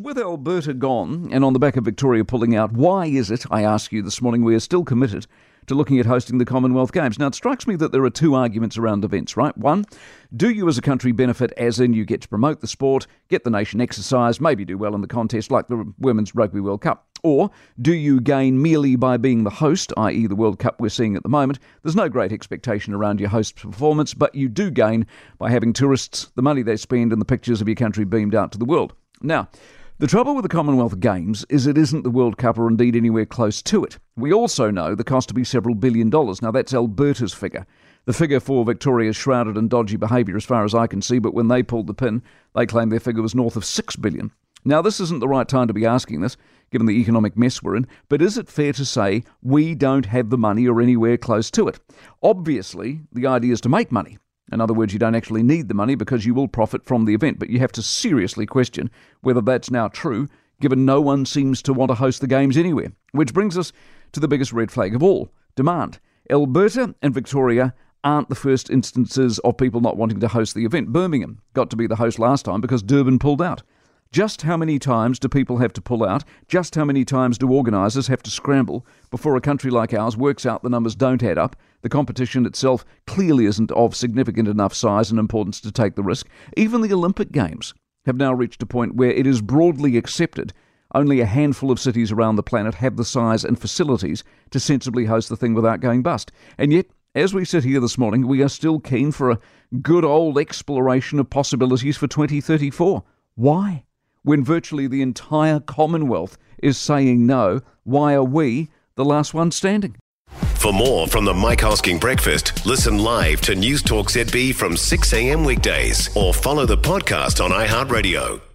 With Alberta gone and on the back of Victoria pulling out, why is it, I ask you this morning, we are still committed to looking at hosting the Commonwealth Games? Now, it strikes me that there are two arguments around events, right? One, do you as a country benefit as in you get to promote the sport, get the nation exercise, maybe do well in the contest like the Women's Rugby World Cup? Or do you gain merely by being the host, i.e., the World Cup we're seeing at the moment? There's no great expectation around your host's performance, but you do gain by having tourists, the money they spend, and the pictures of your country beamed out to the world. Now, the trouble with the Commonwealth Games is it isn't the World Cup or indeed anywhere close to it. We also know the cost to be several billion dollars. Now, that's Alberta's figure. The figure for Victoria is shrouded in dodgy behaviour as far as I can see, but when they pulled the pin, they claimed their figure was north of six billion. Now, this isn't the right time to be asking this, given the economic mess we're in, but is it fair to say we don't have the money or anywhere close to it? Obviously, the idea is to make money. In other words, you don't actually need the money because you will profit from the event, but you have to seriously question whether that's now true, given no one seems to want to host the Games anywhere. Which brings us to the biggest red flag of all demand. Alberta and Victoria aren't the first instances of people not wanting to host the event. Birmingham got to be the host last time because Durban pulled out. Just how many times do people have to pull out? Just how many times do organisers have to scramble before a country like ours works out the numbers don't add up? The competition itself clearly isn't of significant enough size and importance to take the risk. Even the Olympic Games have now reached a point where it is broadly accepted only a handful of cities around the planet have the size and facilities to sensibly host the thing without going bust. And yet, as we sit here this morning, we are still keen for a good old exploration of possibilities for 2034. Why? When virtually the entire Commonwealth is saying no, why are we the last one standing? For more from the Mike Hosking Breakfast, listen live to Newstalk ZB from 6 a.m. weekdays or follow the podcast on iHeartRadio.